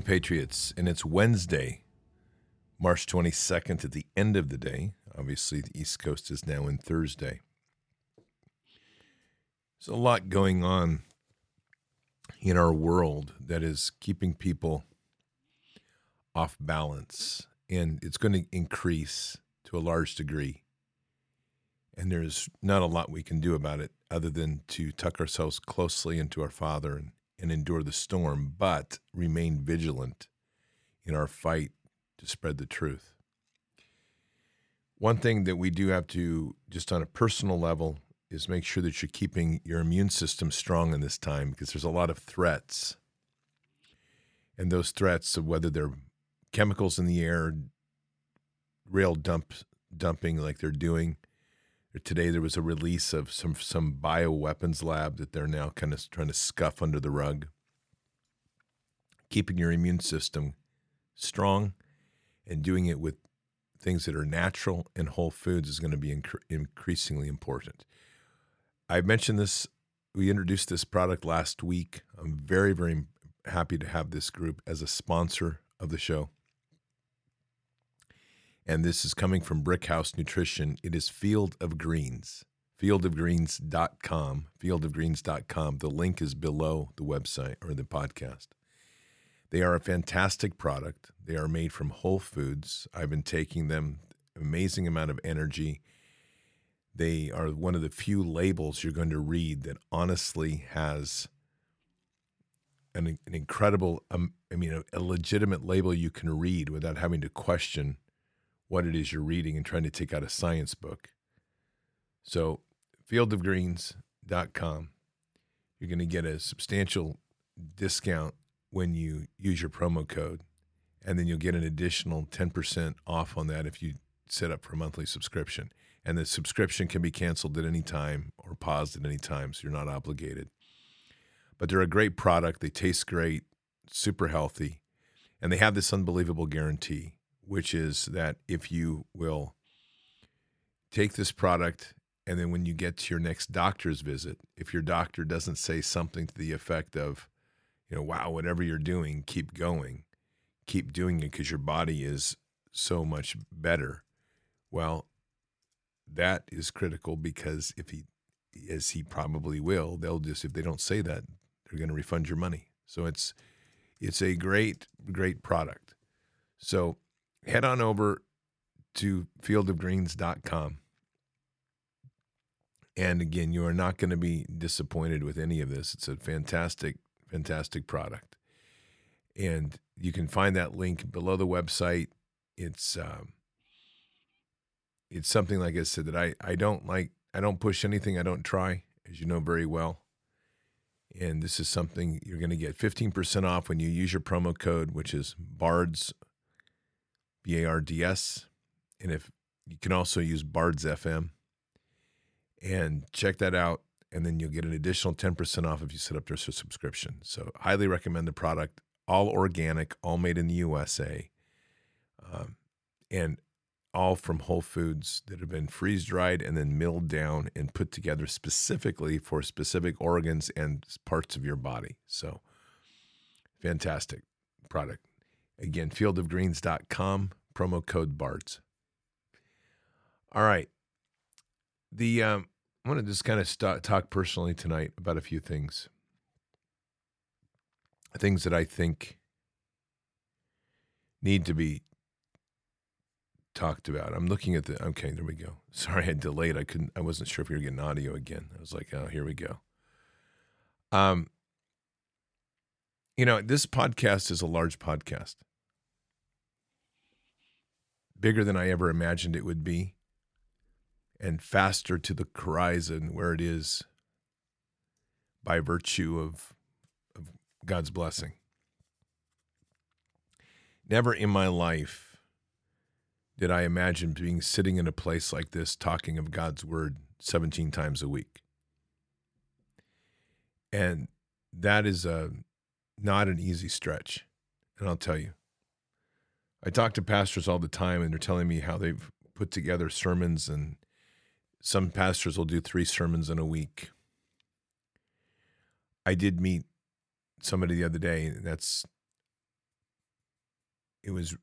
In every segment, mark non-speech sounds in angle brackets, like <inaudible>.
Evening, Patriots. And it's Wednesday, March 22nd at the end of the day. Obviously, the East Coast is now in Thursday. There's a lot going on in our world that is keeping people off balance, and it's going to increase to a large degree. And there's not a lot we can do about it other than to tuck ourselves closely into our Father and, and endure the storm, but remain vigilant in our fight to spread the truth. One thing that we do have to, just on a personal level, is make sure that you're keeping your immune system strong in this time because there's a lot of threats. And those threats of whether they're chemicals in the air, rail dump dumping like they're doing. Today there was a release of some some bioweapons lab that they're now kind of trying to scuff under the rug. Keeping your immune system strong and doing it with things that are natural and whole foods is going to be inc- increasingly important. I mentioned this, we introduced this product last week. I'm very, very happy to have this group as a sponsor of the show. And this is coming from Brickhouse Nutrition. It is Field of Greens, fieldofgreens.com, fieldofgreens.com. The link is below the website or the podcast. They are a fantastic product. They are made from whole foods. I've been taking them, amazing amount of energy. They are one of the few labels you're going to read that honestly has an, an incredible, um, I mean, a, a legitimate label you can read without having to question what it is you're reading and trying to take out a science book. So, fieldofgreens.com, you're going to get a substantial discount when you use your promo code. And then you'll get an additional 10% off on that if you set up for a monthly subscription. And the subscription can be canceled at any time or paused at any time, so you're not obligated. But they're a great product. They taste great, super healthy, and they have this unbelievable guarantee, which is that if you will take this product and then when you get to your next doctor's visit, if your doctor doesn't say something to the effect of, you know, wow, whatever you're doing, keep going, keep doing it because your body is so much better. Well, that is critical because if he, as he probably will, they'll just if they don't say that, they're going to refund your money. So it's it's a great great product. So head on over to fieldofgreens.com. And again, you are not going to be disappointed with any of this. It's a fantastic fantastic product. And you can find that link below the website. It's um, it's something like I said that I I don't like I don't push anything I don't try, as you know very well. And this is something you're going to get 15% off when you use your promo code, which is BARDS, B A R D S. And if you can also use BARDS FM and check that out and then you'll get an additional 10% off if you set up your subscription. So, highly recommend the product. All organic, all made in the USA, um, and all from Whole Foods that have been freeze dried and then milled down and put together specifically for specific organs and parts of your body. So, fantastic product. Again, fieldofgreens.com, promo code BARDS. All right. The um, I want to just kind of st- talk personally tonight about a few things. Things that I think need to be talked about. I'm looking at the okay, there we go. <laughs> Sorry I delayed. I couldn't I wasn't sure if we were getting audio again. I was like, oh, here we go. Um you know, this podcast is a large podcast. Bigger than I ever imagined it would be and faster to the horizon where it is by virtue of, of God's blessing. Never in my life did I imagine being sitting in a place like this talking of God's word 17 times a week. And that is a not an easy stretch. And I'll tell you. I talk to pastors all the time and they're telling me how they've put together sermons and some pastors will do three sermons in a week. I did meet somebody the other day that's it was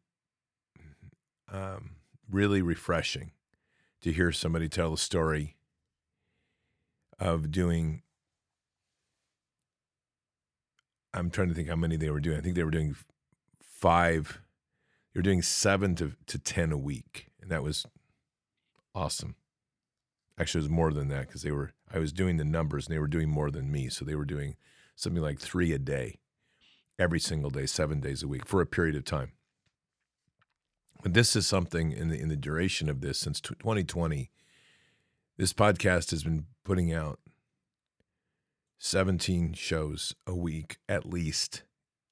um, really refreshing to hear somebody tell the story of doing I'm trying to think how many they were doing. I think they were doing five. Were doing seven to, to ten a week, and that was awesome. Actually, it was more than that because they were. I was doing the numbers, and they were doing more than me. So they were doing something like three a day, every single day, seven days a week for a period of time. But this is something in the in the duration of this since 2020. This podcast has been putting out 17 shows a week at least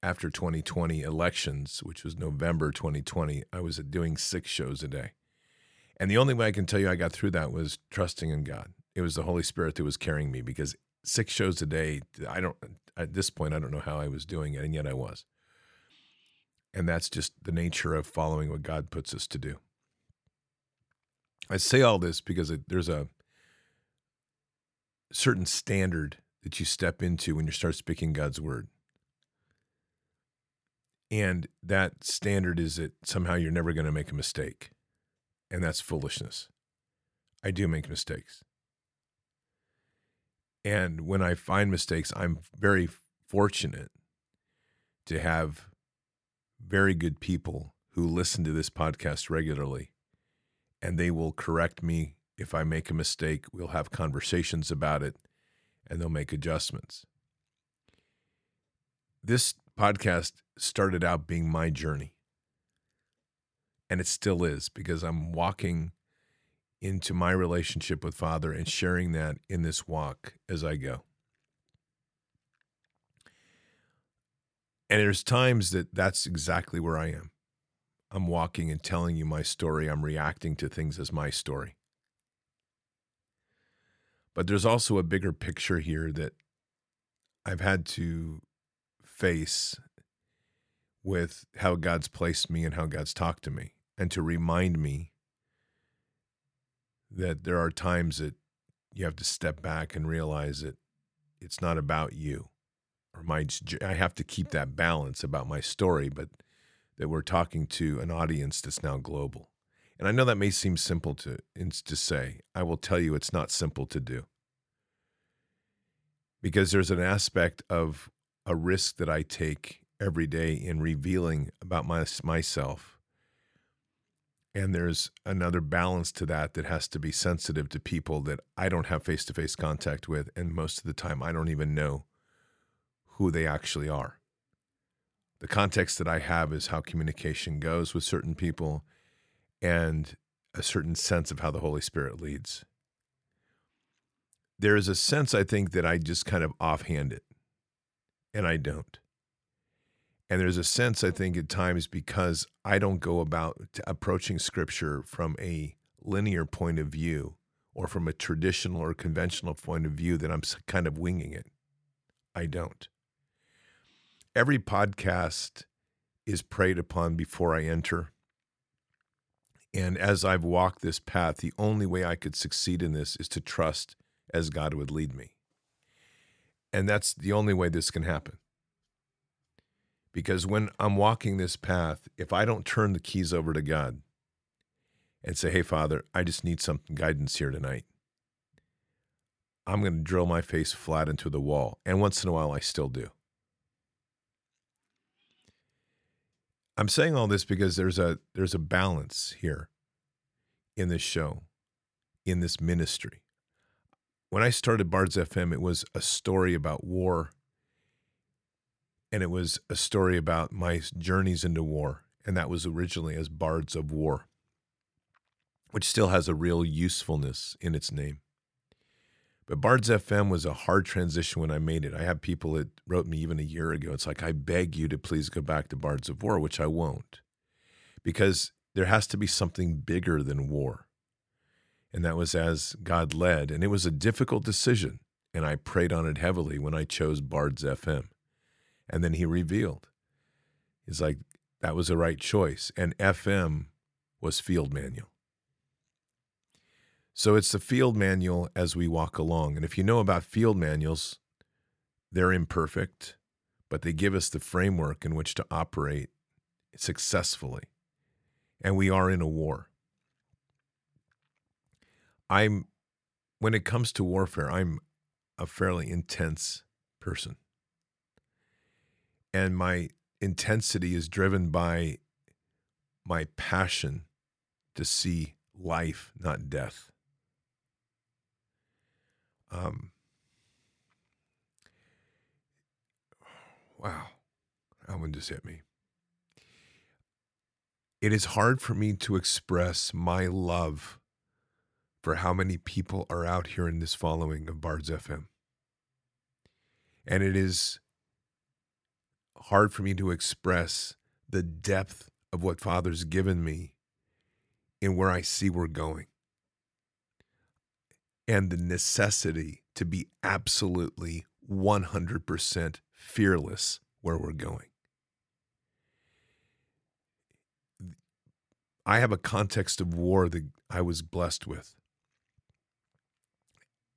after 2020 elections, which was November 2020. I was doing six shows a day. And the only way I can tell you I got through that was trusting in God. It was the Holy Spirit that was carrying me because six shows a day, I don't, at this point, I don't know how I was doing it, and yet I was. And that's just the nature of following what God puts us to do. I say all this because there's a certain standard that you step into when you start speaking God's word. And that standard is that somehow you're never going to make a mistake. And that's foolishness. I do make mistakes. And when I find mistakes, I'm very fortunate to have very good people who listen to this podcast regularly and they will correct me if I make a mistake. We'll have conversations about it and they'll make adjustments. This podcast started out being my journey. And it still is because I'm walking into my relationship with Father and sharing that in this walk as I go. And there's times that that's exactly where I am. I'm walking and telling you my story. I'm reacting to things as my story. But there's also a bigger picture here that I've had to face with how God's placed me and how God's talked to me, and to remind me that there are times that you have to step back and realize that it's not about you or my I have to keep that balance about my story but that we're talking to an audience that's now global. And I know that may seem simple to to say. I will tell you it's not simple to do. Because there's an aspect of a risk that I take every day in revealing about my, myself. And there's another balance to that that has to be sensitive to people that I don't have face to face contact with. And most of the time, I don't even know who they actually are. The context that I have is how communication goes with certain people and a certain sense of how the Holy Spirit leads. There is a sense, I think, that I just kind of offhand it, and I don't. And there's a sense, I think, at times because I don't go about approaching scripture from a linear point of view or from a traditional or conventional point of view that I'm kind of winging it. I don't. Every podcast is prayed upon before I enter. And as I've walked this path, the only way I could succeed in this is to trust as God would lead me. And that's the only way this can happen. Because when I'm walking this path, if I don't turn the keys over to God and say, hey, Father, I just need some guidance here tonight, I'm going to drill my face flat into the wall. And once in a while, I still do. I'm saying all this because there's a there's a balance here in this show, in this ministry. When I started Bards FM, it was a story about war, and it was a story about my journeys into war, and that was originally as Bards of War, which still has a real usefulness in its name. But Bards FM was a hard transition when I made it. I have people that wrote me even a year ago. It's like, I beg you to please go back to Bards of War, which I won't, because there has to be something bigger than war. And that was as God led. And it was a difficult decision. And I prayed on it heavily when I chose Bards FM. And then he revealed. He's like, that was the right choice. And FM was Field Manual. So it's the field manual as we walk along. And if you know about field manuals, they're imperfect, but they give us the framework in which to operate successfully. And we are in a war. I'm, when it comes to warfare, I'm a fairly intense person. And my intensity is driven by my passion to see life, not death. Um, wow, that one just hit me. It is hard for me to express my love for how many people are out here in this following of Bards FM. And it is hard for me to express the depth of what Father's given me in where I see we're going and the necessity to be absolutely 100% fearless where we're going. I have a context of war that I was blessed with.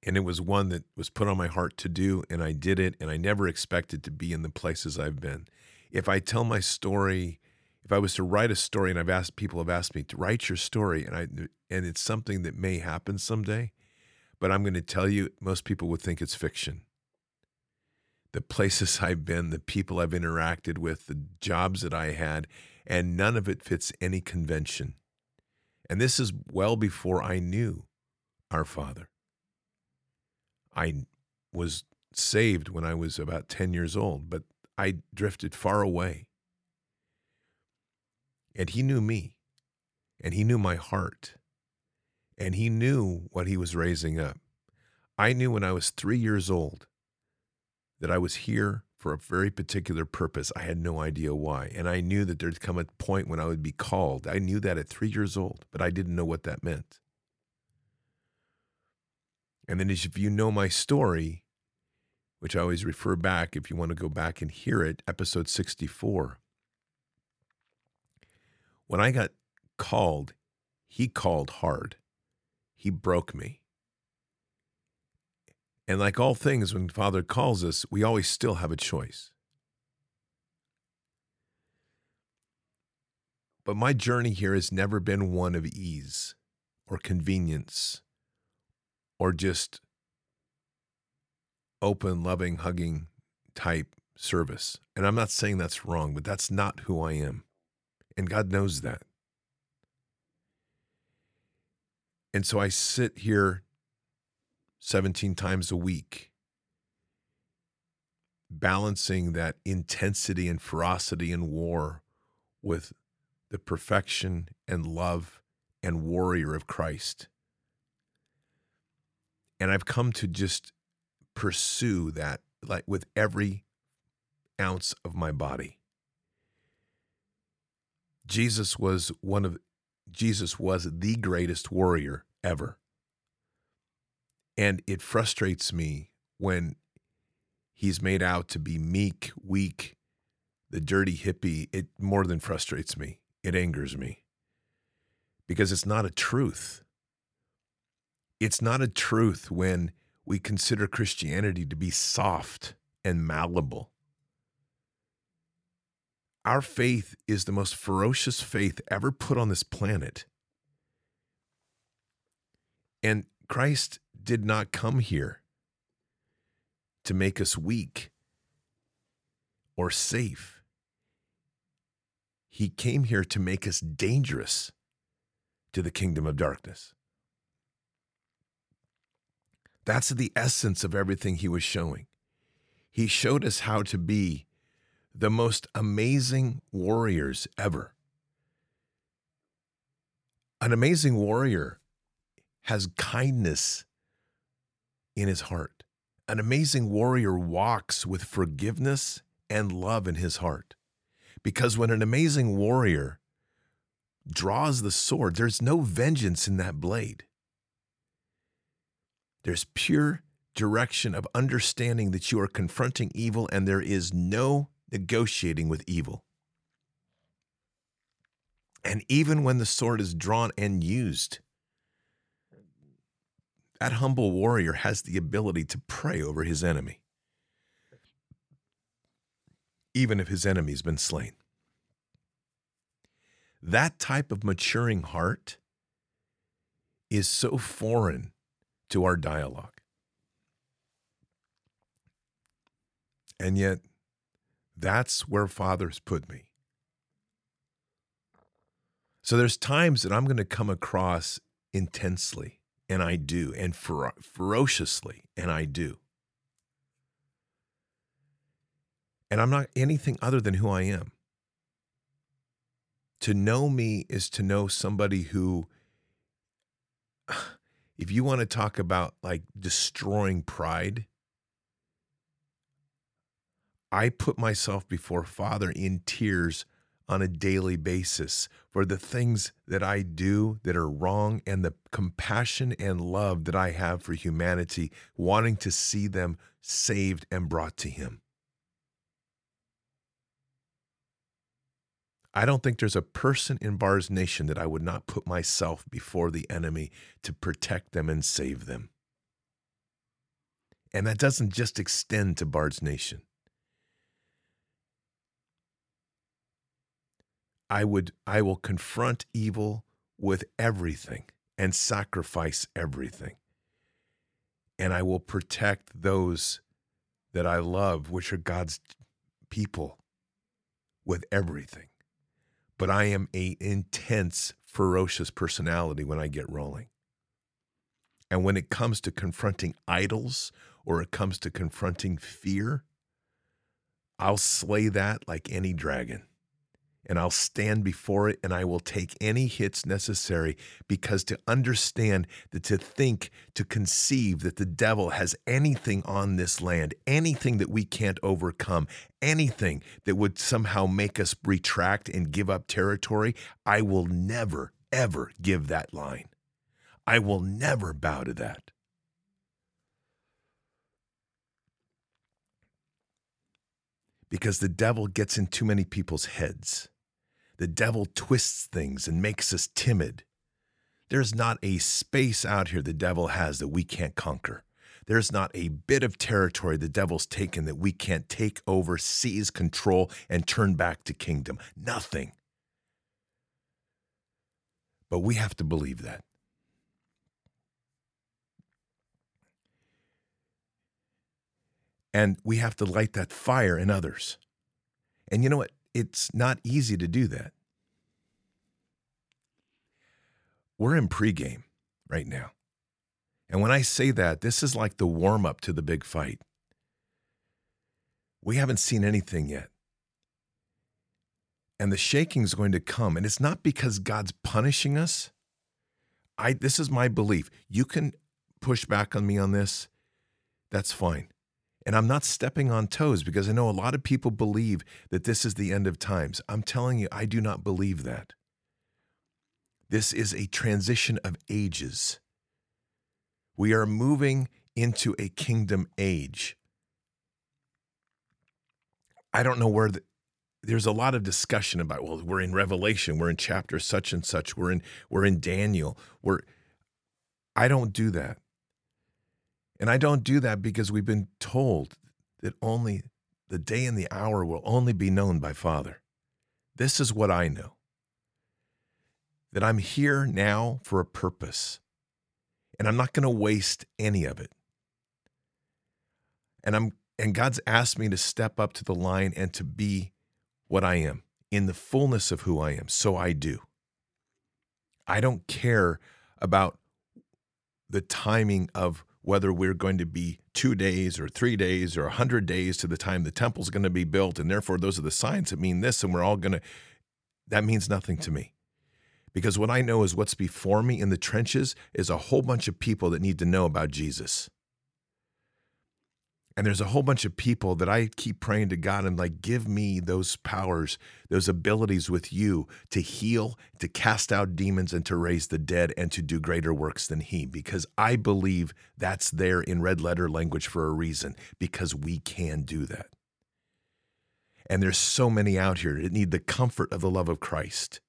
And it was one that was put on my heart to do, and I did it, and I never expected to be in the places I've been. If I tell my story, if I was to write a story, and I've asked people have asked me to write your story, and I and it's something that may happen someday, but I'm going to tell you, most people would think it's fiction. The places <laughs> I've been, the people I've interacted with, the jobs that I had, and none of it fits any convention. And this is well before I knew our Father. I was saved when I was about 10 years old, but I drifted far away. And He knew me, and He knew my heart, and He knew what He was raising up. I knew when I was three years old that I was here for a very particular purpose. I had no idea why. And I knew that there'd come a point when I would be called. I knew that at three years old, but I didn't know what that meant. And then, if you know my story, which I always refer back if you want to go back and hear it, episode 64. When I got called, he called hard. He broke me. And like all things, when Father calls us, we always still have a choice. But my journey here has never been one of ease or convenience or just open, loving, hugging type service. And I'm not saying that's wrong, but that's not who I am. And God knows that. And so I sit here 17 times a week, balancing that intensity and ferocity in war with the perfection and love and warrior of Christ. And I've come to just pursue that like with every ounce of my body. Jesus was one of Jesus was the greatest warrior ever. And it frustrates me when he's made out to be meek, weak, the dirty hippie. It more than frustrates me, it angers me because it's not a truth. It's not a truth when we consider Christianity to be soft and malleable. Our faith is the most ferocious faith ever put on this planet. And Christ did not come here to make us weak or safe. He came here to make us dangerous to the kingdom of darkness. That's the essence of everything he was showing. He showed us how to be the most amazing warriors ever. An amazing warrior has kindness in his heart. An amazing warrior walks with forgiveness and love in his heart. Because when an amazing warrior draws the sword, there's no vengeance in that blade. There's pure direction of understanding that you are confronting evil and there is no negotiating with evil. And even when the sword is drawn and used, that humble warrior has the ability to pray over his enemy, even if his enemy's been slain. That type of maturing heart is so foreign to our dialogue. And yet, that's where fathers put me. So there's times that I'm going to come across intensely, and I do, and fer- ferociously, and I do. And I'm not anything other than who I am. To know me is to know somebody who, if you want to talk about like destroying pride, I put myself before Father in tears on a daily basis for the things that I do that are wrong and the compassion and love that I have for humanity, wanting to see them saved and brought to Him. I don't think there's a person in Bards Nation that I would not put myself before the enemy to protect them and save them. And that doesn't just extend to Bard's Nation. I would I will confront evil with everything and sacrifice everything. And I will protect those that I love, which are God's people, with everything. But I am a intense, ferocious personality when I get rolling. And when it comes to confronting idols or it comes to confronting fear, I'll slay that like any dragon and I'll stand before it and I will take any hits necessary because to understand that to think, to conceive that the devil has anything on this land, anything that we can't overcome, anything that would somehow make us retract and give up territory, I will never, ever give that line. I will never bow to that. Because the devil gets in too many people's heads. The devil twists things and makes us timid. There's not a space out here the devil has that we can't conquer. There's not a bit of territory the devil's taken that we can't take over, seize control, and turn back to kingdom. Nothing. But we have to believe that. And we have to light that fire in others. And you know what? It's not easy to do that. We're in pregame right now. And when I say that, this is like the warm up to the big fight. We haven't seen anything yet. And the shaking is going to come. And it's not because God's punishing us. I this is my belief. You can push back on me on this. That's fine. And I'm not stepping on toes because I know a lot of people believe that this is the end of times. I'm telling you, I do not believe that. This is a transition of ages. We are moving into a kingdom age. I don't know where the, there's a lot of discussion about well we're in revelation we're in chapter such and such we're in we're in daniel we're i don't do that and I don't do that because we've been told that only the day and the hour will only be known by Father. This is what I know that I'm here now for a purpose, and I'm not going to waste any of it. And I'm and God's asked me to step up to the line and to be what I am in the fullness of who I am. So I do. I don't care about the timing of whether we're going to be two days or three days or a hundred days to the time the temple's going to be built, and therefore those are the signs that mean this, and we're all going to. That means nothing to me. Because what I know is what's before me in the trenches is a whole bunch of people that need to know about Jesus. And there's a whole bunch of people that I keep praying to God and like, give me those powers, those abilities with you to heal, to cast out demons, and to raise the dead, and to do greater works than He. Because I believe that's there in red letter language for a reason, because we can do that. And there's so many out here that need the comfort of the love of Christ.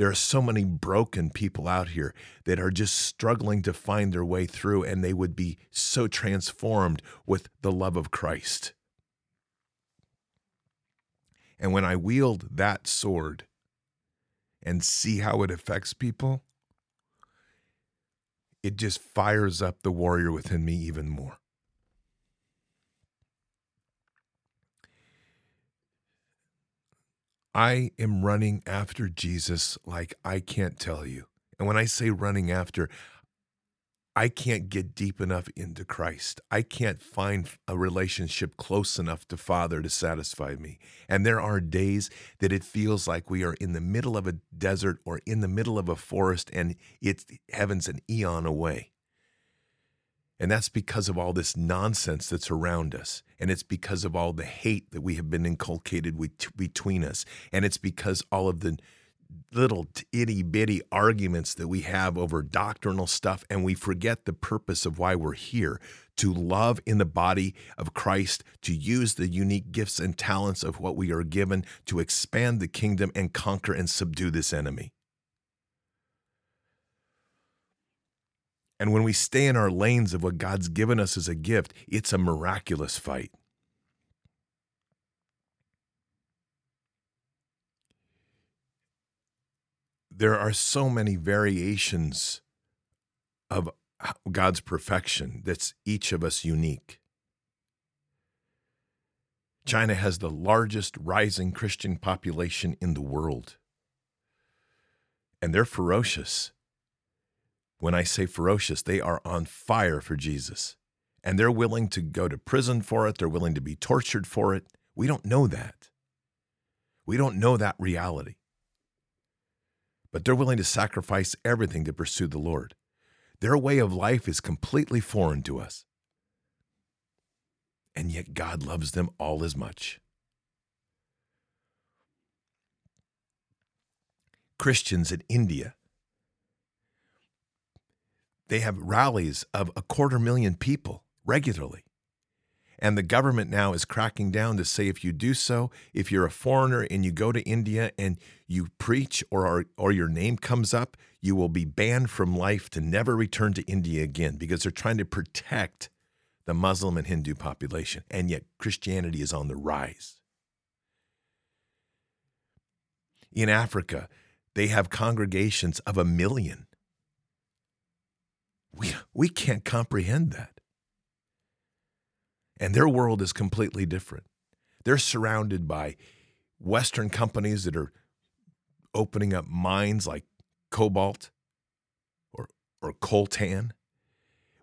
There are so many broken people out here that are just struggling to find their way through, and they would be so transformed with the love of Christ. And when I wield that sword and see how it affects people, it just fires up the warrior within me even more. I am running after Jesus like I can't tell you. And when I say running after, I can't get deep enough into Christ. I can't find a relationship close enough to Father to satisfy me. And there are days that it feels like we are in the middle of a desert or in the middle of a forest and it's heaven's an eon away. And that's because of all this nonsense that's around us. And it's because of all the hate that we have been inculcated with, between us. And it's because all of the little itty bitty arguments that we have over doctrinal stuff, and we forget the purpose of why we're here to love in the body of Christ, to use the unique gifts and talents of what we are given to expand the kingdom and conquer and subdue this enemy. And when we stay in our lanes of what God's given us as a gift, it's a miraculous fight. there are so many variations of God's perfection that's each of us unique. China has the largest rising Christian population in the world. And they're ferocious. When I say ferocious, they are on fire for Jesus. And they're willing to go to prison for it, they're willing to be tortured for it. We don't know that. We don't know that reality but they're willing to sacrifice everything to pursue the Lord. Their way of life is completely foreign to us. And yet God loves them all as much. Christians in India, they have rallies of a quarter million people regularly. And the government now is cracking down to say if you do so, if you're a foreigner and you go to India and you preach or, or, or your name comes up, you will be banned from life to never return to India again because they're trying to protect the Muslim and Hindu population. And yet Christianity is on the rise. In Africa, they have congregations of a million. We, we can't comprehend that. And their world is completely different. They're surrounded by Western companies that are opening up mines like cobalt or, or coltan,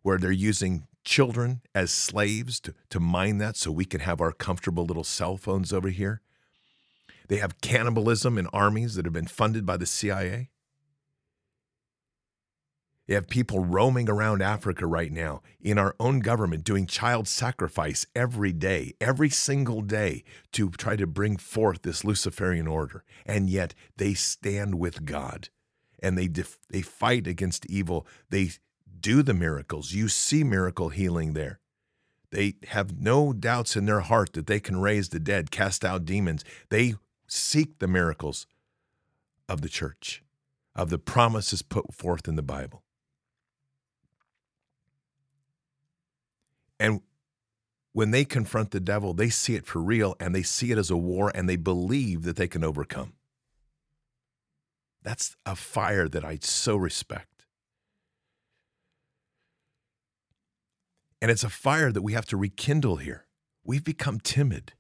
where they're using children as slaves to, to mine that so we can have our comfortable little cell phones over here. They have cannibalism in armies that have been funded by the CIA. You have people roaming around Africa right now in our own government doing child sacrifice every day, every single day to try to bring forth this Luciferian order. And yet they stand with God and they, def- they fight against evil. They do the miracles. You see miracle healing there. They have no doubts in their heart that they can raise the dead, cast out demons. They seek the miracles of the church, of the promises put forth in the Bible. And when they confront the devil, they see it for real and they see it as a war and they believe that they can overcome. That's a fire that I so respect. And it's a fire that we have to rekindle here. We've become timid.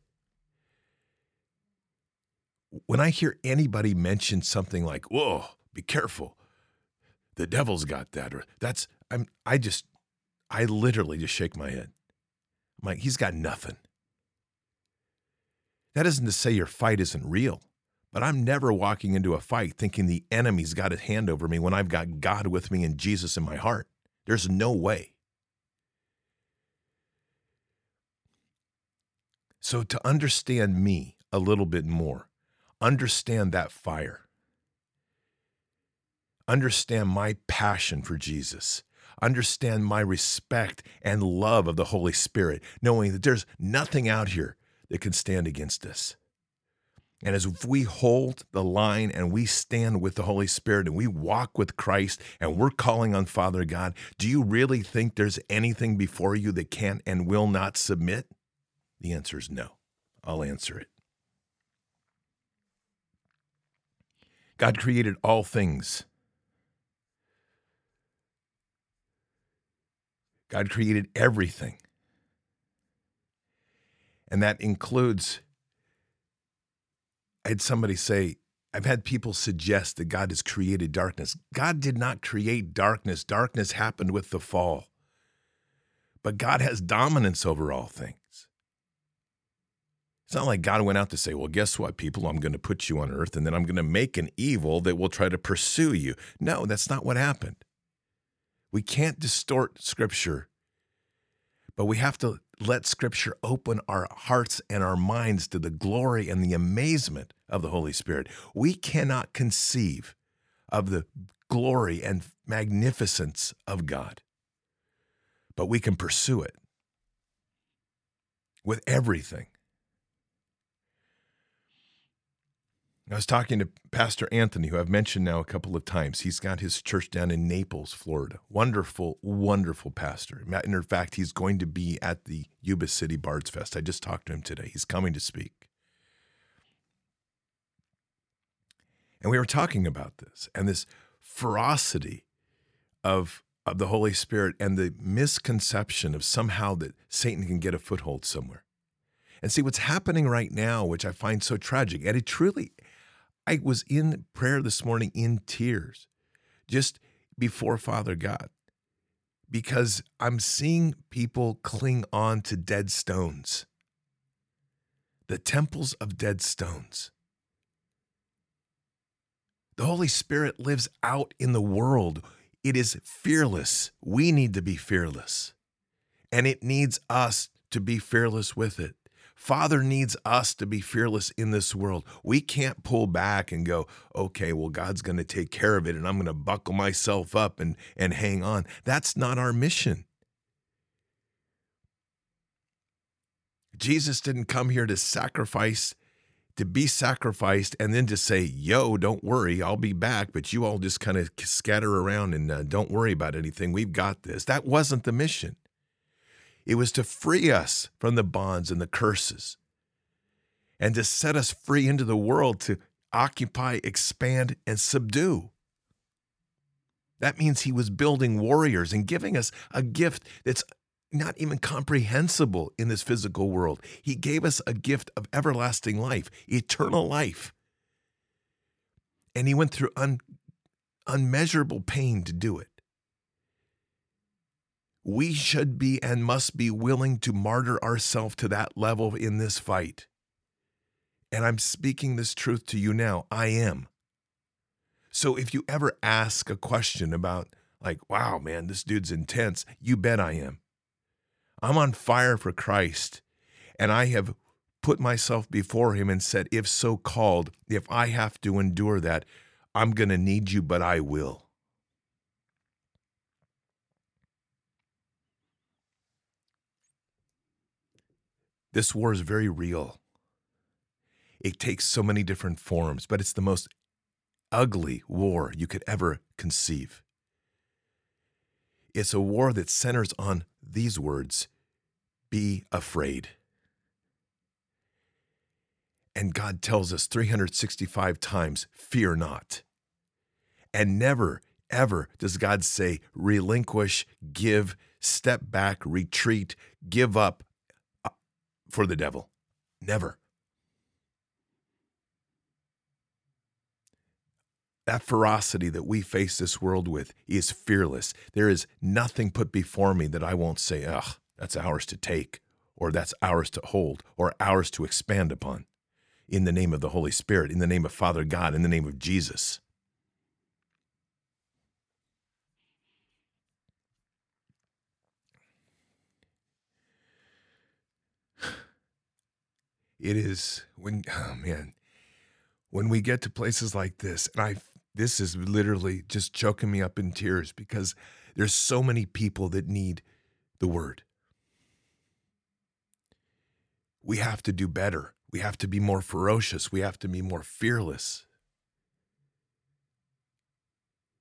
When I hear anybody mention something like, whoa, be careful, the devil's got that, or that's, I'm, I just, I literally just shake my head. I'm like, he's got nothing. That isn't to say your fight isn't real, but I'm never walking into a fight thinking the enemy's got a hand over me when I've got God with me and Jesus in my heart. There's no way. So, to understand me a little bit more, understand that fire, understand my passion for Jesus, understand my respect and love of the Holy Spirit, knowing that there's nothing out here that can stand against us. And as we hold the line and we stand with the Holy Spirit and we walk with Christ and we're calling on Father God, do you really think there's anything before you that can't and will not submit? The answer is no. I'll answer it. God created all things. God created everything. And that includes, I had somebody say, I've had people suggest that God has created darkness. God did not create darkness. Darkness happened with the fall. But God has dominance over all things. It's not like God went out to say, Well, guess what, people? I'm going to put you on earth and then I'm going to make an evil that will try to pursue you. No, that's not what happened. We can't distort scripture, but we have to let scripture open our hearts and our minds to the glory and the amazement of the Holy Spirit. We cannot conceive of the glory and magnificence of God, but we can pursue it with everything. I was talking to Pastor Anthony, who I've mentioned now a couple of times. He's got his church down in Naples, Florida. Wonderful, wonderful pastor. In fact, he's going to be at the Yuba City Bards Fest. I just talked to him today. He's coming to speak. And we were talking about this and this ferocity of, of the Holy Spirit and the misconception of somehow that Satan can get a foothold somewhere. And see what's happening right now, which I find so tragic, and it truly I was in prayer this morning in tears just before Father God because I'm seeing people cling on to dead stones, the temples of dead stones. The Holy Spirit lives out in the world. It is fearless. We need to be fearless. And it needs us to be fearless with it. Father needs us to be fearless in this world. We can't pull back and go, okay, well, God's going to take care of it and I'm going to buckle myself up and, and hang on. That's not our mission. Jesus didn't come here to sacrifice, to be sacrificed, and then to say, yo, don't worry, I'll be back, but you all just kind of scatter around and uh, don't worry about anything. We've got this. That wasn't the mission. It was to free us from the bonds and the curses and to set us free into the world to occupy, expand, and subdue. That means he was building warriors and giving us a gift that's not even comprehensible in this physical world. He gave us a gift of everlasting life, eternal life. And he went through un- unmeasurable pain to do it we should be and must be willing to martyr ourselves to that level in this fight. And I'm speaking this truth to you now. I am. So if you ever ask a question about, like, wow, man, this dude's intense, you bet I am. I'm on fire for Christ, and I have put myself before him and said, if so called, if I have to endure that, I'm going to need you, but I will. This war is very real. It takes so many different forms, but it's the most ugly war you could ever conceive. It's a war that centers on these words be afraid. And God tells us 365 times, fear not. And never, ever does God say, relinquish, give, step back, retreat, give up, for the devil. Never. That ferocity that we face this world with is fearless. There is nothing put before me that I won't say, ugh, that's ours to take, or that's ours to hold, or ours to expand upon. In the name of the Holy Spirit, in the name of Father God, in the name of Jesus. It is when <sighs> oh man. When we get to places like this and i this is literally just choking me up in tears because there's so many people that need the word. We have to do better. We have to be more ferocious. We have to be more fearless.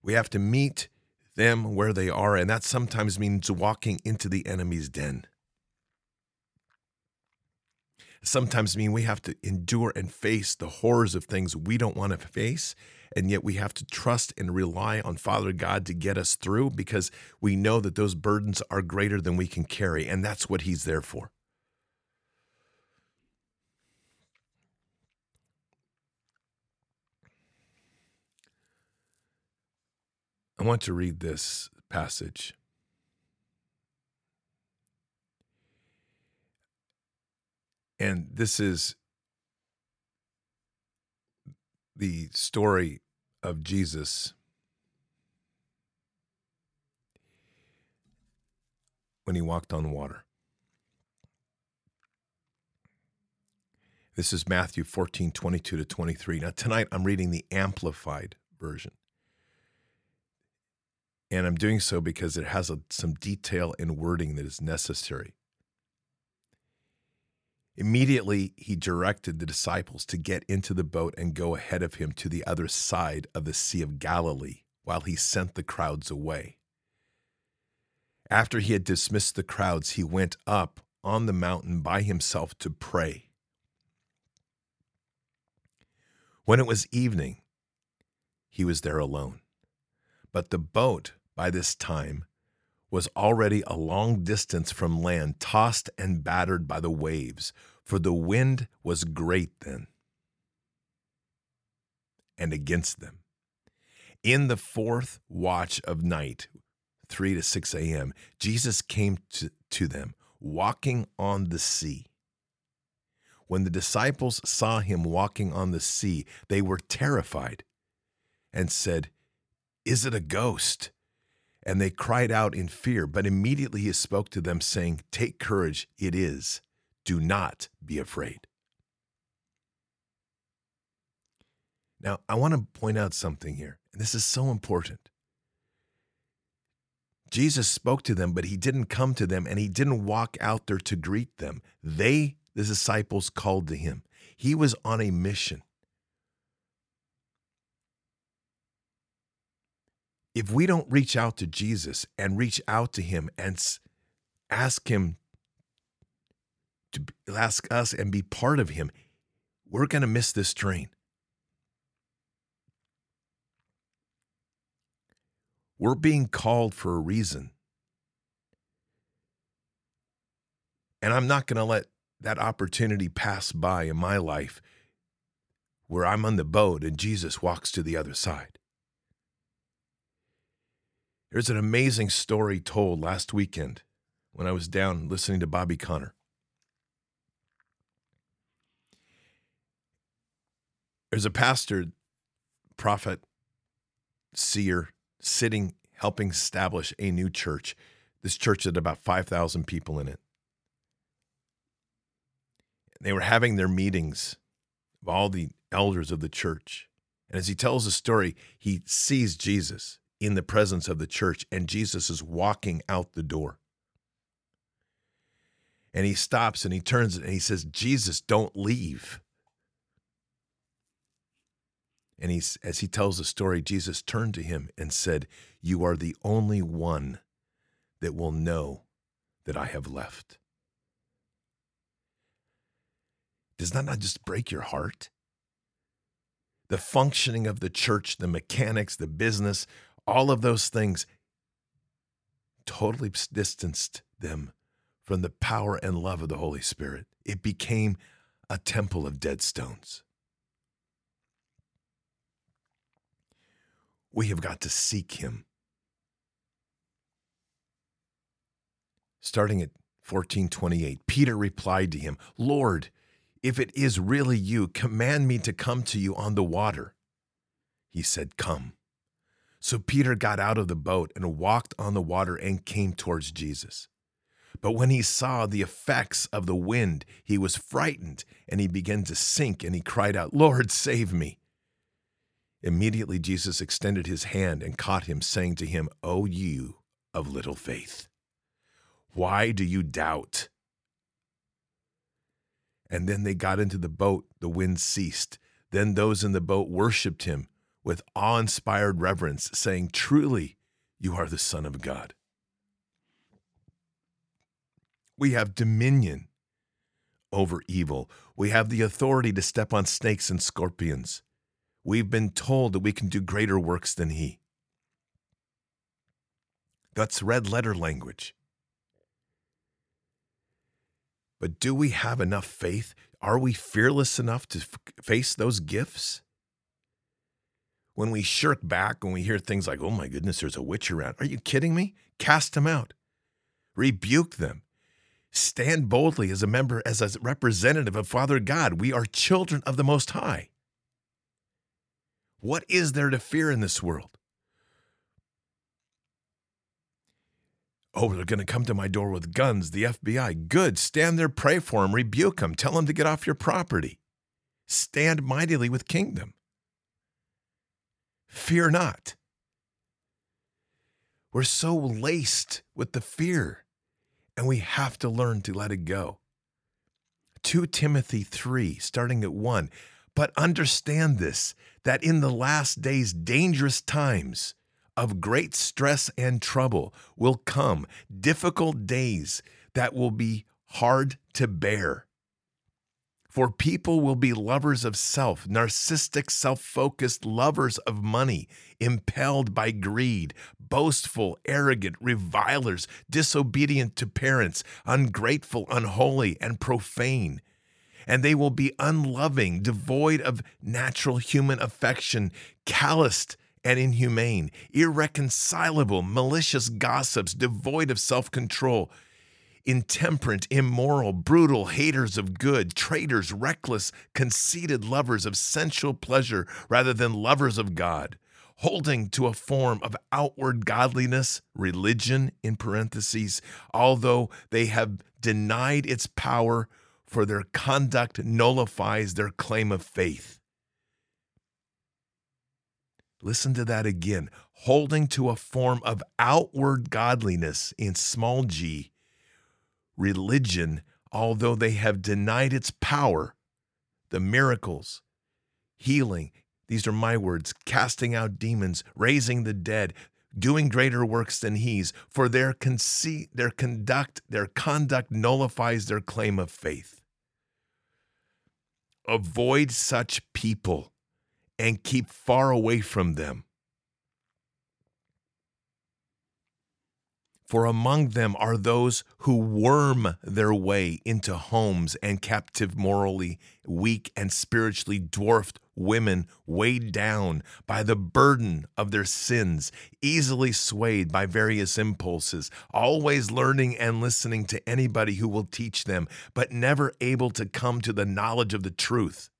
We have to meet them where they are and that sometimes means walking into the enemy's den sometimes mean we have to endure and face the horrors of things we don't want to face. And yet we have to trust and rely on Father God to get us through because we know that those burdens are greater than we can carry. And that's what He's there for. I want to read this passage. And this is the story of Jesus when he walked on water. This is Matthew 14, 22 to 23. Now, tonight I'm reading the Amplified version. And I'm doing so because it has a, some detail and wording that is necessary. Immediately, he directed the disciples to get into the boat and go ahead of him to the other side of the Sea of Galilee while he sent the crowds away. After he had dismissed the crowds, he went up on the mountain by himself to pray. When it was evening, he was there alone. But the boat, by this time, was already a long distance from land, tossed and battered by the waves, for the wind was great then and against them. In the fourth watch of night, 3 to 6 a.m., Jesus came to, to them, walking on the sea. When the disciples saw him walking on the sea, they were terrified and said, Is it a ghost? And they cried out in fear. But immediately he spoke to them, saying, Take courage, it is. Do not be afraid. Now, I want to point out something here, and this is so important. Jesus spoke to them, but he didn't come to them and he didn't walk out there to greet them. They, the disciples, called to him. He was on a mission. If we don't reach out to Jesus and reach out to him and ask him to ask us and be part of him, we're going to miss this train. We're being called for a reason. And I'm not going to let that opportunity pass by in my life where I'm on the boat and Jesus walks to the other side. There's an amazing story told last weekend when I was down listening to Bobby Conner. There's a pastor, prophet, seer sitting helping establish a new church. This church had about 5,000 people in it. They were having their meetings of all the elders of the church. And as he tells the story, he sees Jesus in the presence of the church, and Jesus is walking out the door. And he stops and he turns and he says, Jesus, don't leave. And he's, as he tells the story, Jesus turned to him and said, You are the only one that will know that I have left. Does that not just break your heart? The functioning of the church, the mechanics, the business, all of those things totally distanced them from the power and love of the Holy Spirit. It became a temple of dead stones. We have got to seek Him. Starting at 1428, Peter replied to him, Lord, if it is really you, command me to come to you on the water. He said, Come. So Peter got out of the boat and walked on the water and came towards Jesus. But when he saw the effects of the wind, he was frightened and he began to sink and he cried out, Lord, save me. Immediately Jesus extended his hand and caught him, saying to him, O you of little faith, why do you doubt? And then they got into the boat, the wind ceased. Then those in the boat worshiped him with awe inspired reverence, saying, Truly, you are the Son of God. We have dominion over evil. We have the authority to step on snakes and scorpions. We've been told that we can do greater works than he. That's red letter language. But do we have enough faith? Are we fearless enough to f- face those gifts? When we shirk back, when we hear things like, oh my goodness, there's a witch around, are you kidding me? Cast them out, rebuke them, stand boldly as a member, as a representative of Father God. We are children of the Most High. What is there to fear in this world? Oh, they're going to come to my door with guns, the FBI. Good. Stand there, pray for them, rebuke them, tell them to get off your property. Stand mightily with kingdom. Fear not. We're so laced with the fear, and we have to learn to let it go. 2 Timothy 3, starting at 1. But understand this that in the last days, dangerous times, of great stress and trouble will come, difficult days that will be hard to bear. For people will be lovers of self, narcissistic, self focused lovers of money, impelled by greed, boastful, arrogant, revilers, disobedient to parents, ungrateful, unholy, and profane. And they will be unloving, devoid of natural human affection, calloused and inhumane, irreconcilable, malicious gossips, devoid of self control, intemperate, immoral, brutal, haters of good, traitors, reckless, conceited lovers of sensual pleasure rather than lovers of God, holding to a form of outward godliness, religion in parentheses, although they have denied its power, for their conduct nullifies their claim of faith. Listen to that again. Holding to a form of outward godliness in small g, religion, although they have denied its power, the miracles, healing, these are my words, casting out demons, raising the dead, doing greater works than he's, for their conceit, their conduct, their conduct nullifies their claim of faith. Avoid such people and keep far away from them. For among them are those who worm their way into homes and captive morally weak and spiritually dwarfed women weighed down by the burden of their sins, easily swayed by various impulses, always learning and listening to anybody who will teach them, but never able to come to the knowledge of the truth.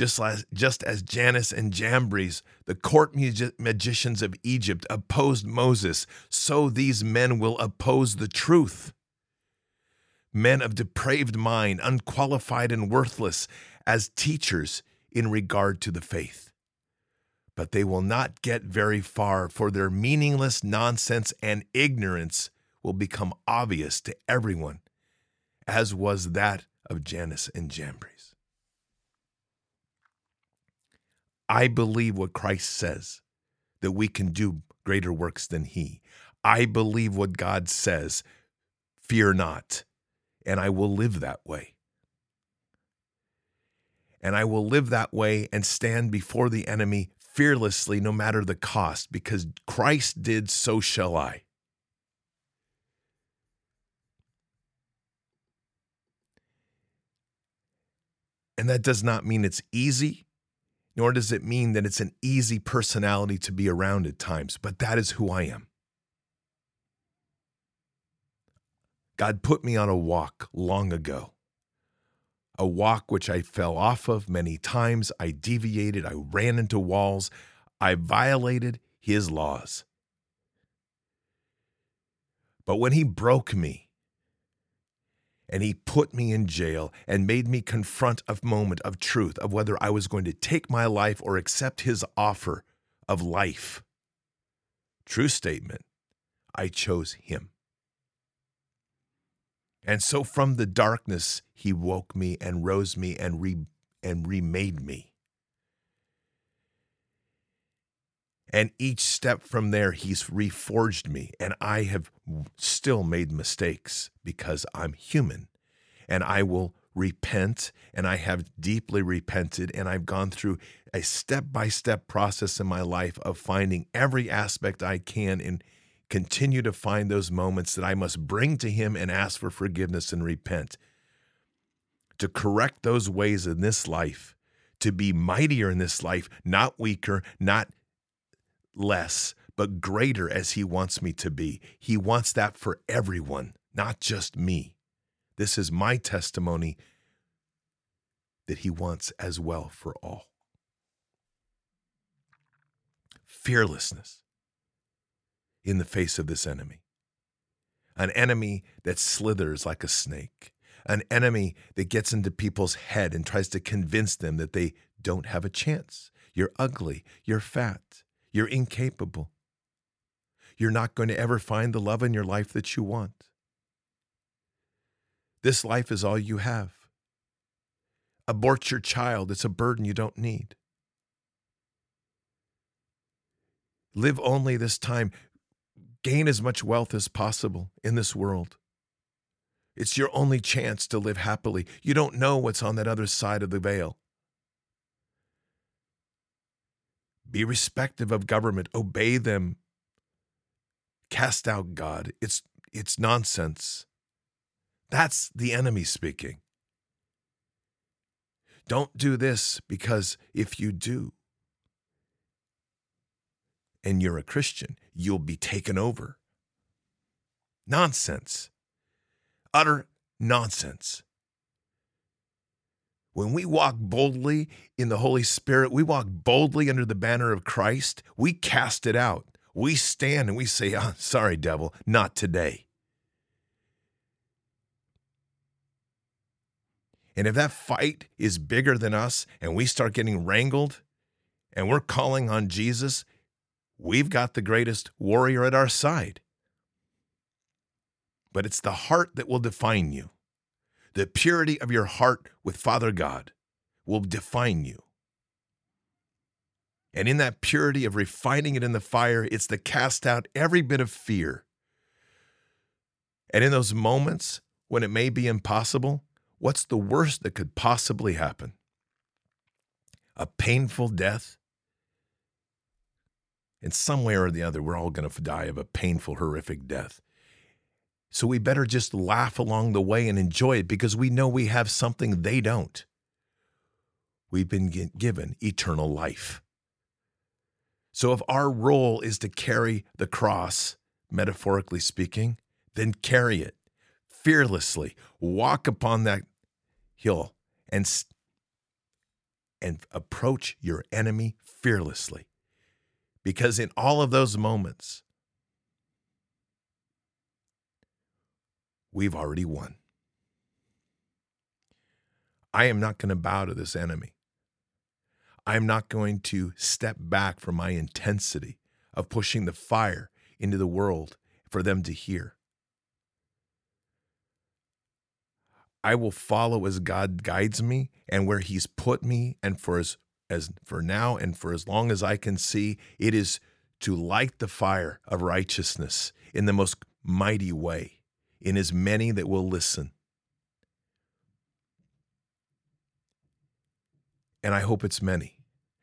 Just as, just as Jannes and Jambres, the court magicians of Egypt, opposed Moses, so these men will oppose the truth. Men of depraved mind, unqualified and worthless as teachers in regard to the faith. But they will not get very far, for their meaningless nonsense and ignorance will become obvious to everyone, as was that of Jannes and Jambres. I believe what Christ says, that we can do greater works than he. I believe what God says, fear not, and I will live that way. And I will live that way and stand before the enemy fearlessly, no matter the cost, because Christ did, so shall I. And that does not mean it's easy nor does it mean that it's an easy personality to be around at times, but that is who I am. God put me on a walk long ago, a walk which I fell off of many times. I deviated, I ran into walls, I violated his laws. But when he broke me, and he put me in jail and made me confront a moment of truth of whether I was going to take my life or accept his offer of life. True statement. I chose him. And so from the darkness he woke me and rose me and re, and remade me. And each step from there, he's reforged me. And I have still made mistakes because I'm human. And I will repent. And I have deeply repented. And I've gone through a step by step process in my life of finding every aspect I can and continue to find those moments that I must bring to him and ask for forgiveness and repent. To correct those ways in this life, to be mightier in this life, not weaker, not less, but greater as He wants me to be. He wants that for everyone, not just me. This is my testimony that He wants as well for all. Fearlessness in the face of this enemy. An enemy that slithers like a snake, an enemy that gets into people's head and tries to convince them that they don't have a chance. You're ugly, you're fat, you're incapable. You're not going to ever find the love in your life that you want. This life is all you have. Abort your child, it's a burden you don't need. Live only this time. Gain as much wealth as possible in this world. It's your only chance to live happily. You don't know what's on that other side of the veil. Be respective of government, obey them. Cast out God. It's it's nonsense. That's the enemy speaking. Don't do this because if you do, and you're a Christian, you'll be taken over. Nonsense. Utter nonsense. When we walk boldly in the Holy Spirit, we walk boldly under the banner of Christ, we cast it out. We stand and we say, oh, <laughs> Sorry, devil, not today. And if that fight is bigger than us and we start getting wrangled and we're calling on Jesus, we've got the greatest warrior at our side. But it's the heart that will define you. The purity of your heart with Father God will define you. And in that purity of refining it in the fire, it's to cast out every bit of fear. And in those moments when it may be impossible, what's the worst that could possibly happen? A painful death? In some way or the other, we're all going to die of a painful, horrific death. So we better just laugh along the way and enjoy it because we know we have something they don't. We've been given eternal life. So if our role is to carry the cross, metaphorically speaking, then carry it fearlessly. Walk upon that hill and and approach your enemy fearlessly. Because in all of those moments, we've already won. I am not going to bow to this enemy. I'm not going to step back from my intensity of pushing the fire into the world for them to hear. I will follow as God guides me and where he's put me and for as as for now and for as long as I can see it is to light the fire of righteousness in the most mighty way in as many that will listen. And I hope it's many.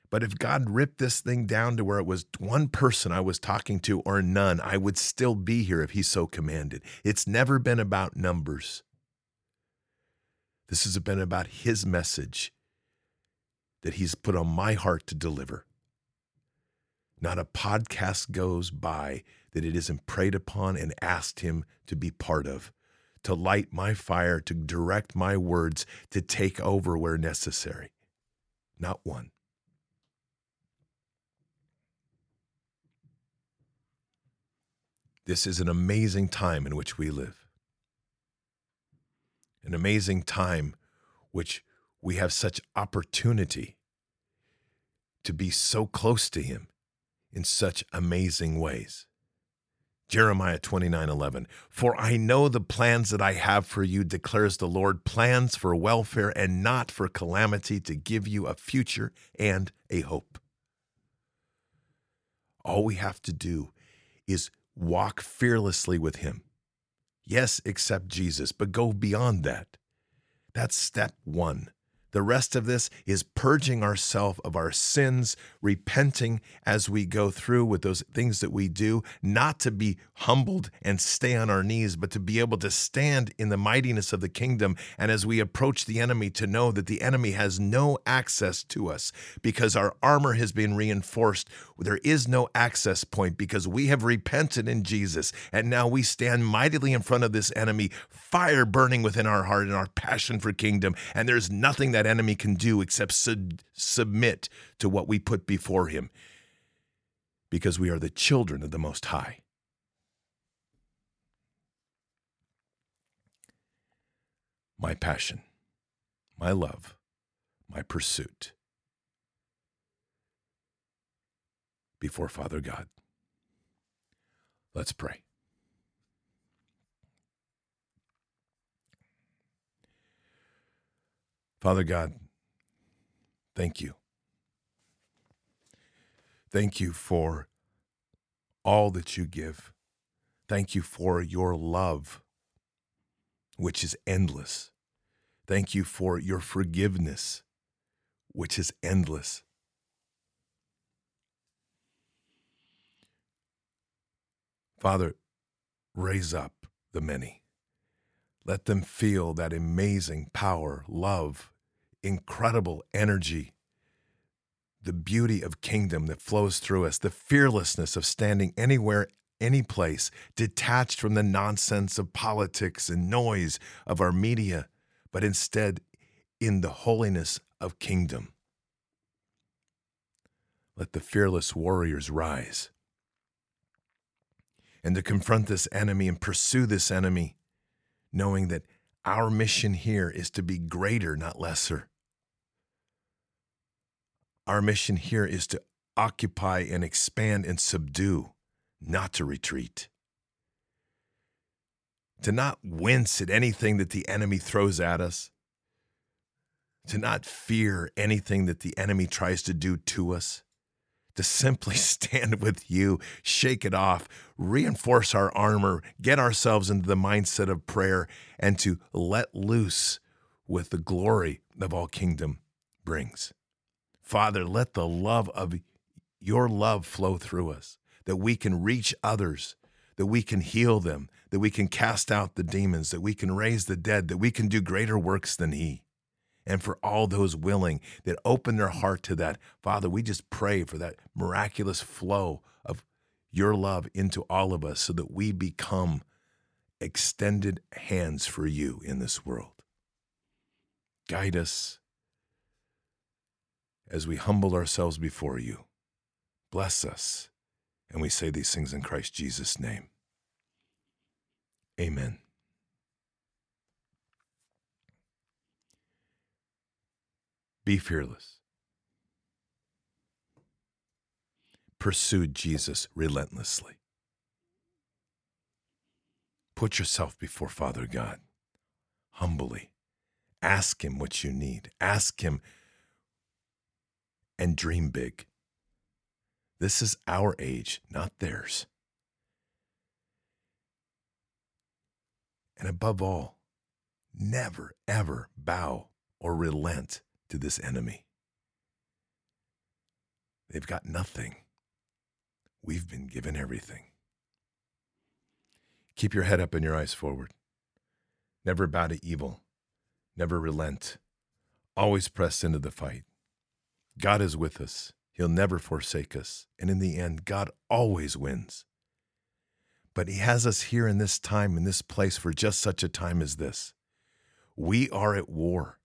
But if God ripped this thing down to where it was one person I was talking to or none, I would still be here if He so commanded. It's never been about numbers. This has been about His message that He's put on my heart to deliver. Not a podcast goes by that it isn't prayed upon and asked Him to be part of, to light my fire, to direct my words, to take over where necessary. Not one. This is an amazing time in which we live. An amazing time which we have such opportunity to be so close to Him in such amazing ways. Jeremiah 29 11. For I know the plans that I have for you, declares the Lord, plans for welfare and not for calamity, to give you a future and a hope. All we have to do is walk fearlessly with Him. Yes, accept Jesus, but go beyond that. That's step one. The rest of this is purging ourselves of our sins, repenting as we go through with those things that we do, not to be humbled and stay on our knees, but to be able to stand in the mightiness of the kingdom. And as we approach the enemy, to know that the enemy has no access to us because our armor has been reinforced. There is no access point because we have repented in Jesus. And now we stand mightily in front of this enemy, fire burning within our heart and our passion for kingdom. And there's nothing that enemy can do except sub- submit to what we put before him because we are the children of the Most High. My passion, my love, my pursuit before Father God. Let's pray. Father God, thank you. Thank you for all that you give. Thank you for your love, which is endless. Thank you for your forgiveness, which is endless. Father, raise up the many. Let them feel that amazing power, love, incredible energy, the beauty of kingdom that flows through us, the fearlessness of standing anywhere, any place, detached from the nonsense of politics and noise of our media, but instead in the holiness of kingdom. Let the fearless warriors rise and to confront this enemy and pursue this enemy knowing that our mission here is to be greater, not lesser. Our mission here is to occupy and expand and subdue, not to retreat. To not wince at anything that the enemy throws at us, to not fear anything that the enemy tries to do to us, to simply <laughs> stand with you, shake it off, reinforce our armor, get ourselves into the mindset of prayer, and to let loose with the glory of all kingdom brings. Father, let the love of your love flow through us, that we can reach others, that we can heal them, that we can cast out the demons, that we can raise the dead, that we can do greater works than He and for all those willing that open their heart to that. Father, we just pray for that miraculous flow of your love into all of us so that we become extended hands for you in this world. Guide us as we humble ourselves before you. Bless us. And we say these things in Christ Jesus' name. Amen. Be fearless. Pursue Jesus relentlessly. Put yourself before Father God humbly. Ask Him what you need. Ask Him and dream big. This is our age, not theirs. And above all, never, ever bow or relent to this enemy. They've got nothing. We've been given everything. Keep your head up and your eyes forward. Never bow to evil. Never relent. Always press into the fight. God is with us. He'll never forsake us. And in the end, God always wins. But He has us here in this time, in this place, for just such a time as this. We are at war.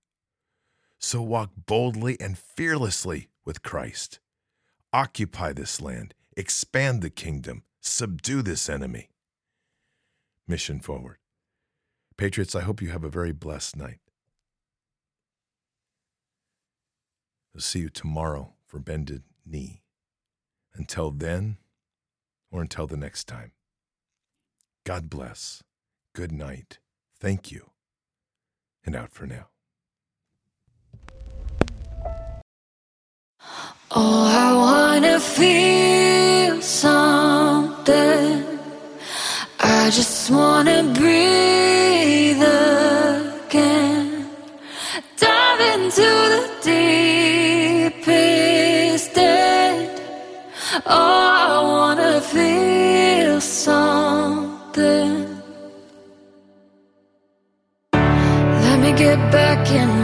So walk boldly and fearlessly with Christ. Occupy this land, expand the kingdom, subdue this enemy. Mission forward. Patriots, I hope you have a very blessed night. I'll see you tomorrow for Bended Knee. Until then, or until the next time, God bless. Good night. Thank you. And out for now. Oh, I wanna feel something. I just wanna breathe again. Dive into the deep. Oh, I wanna feel something. Let me get back in.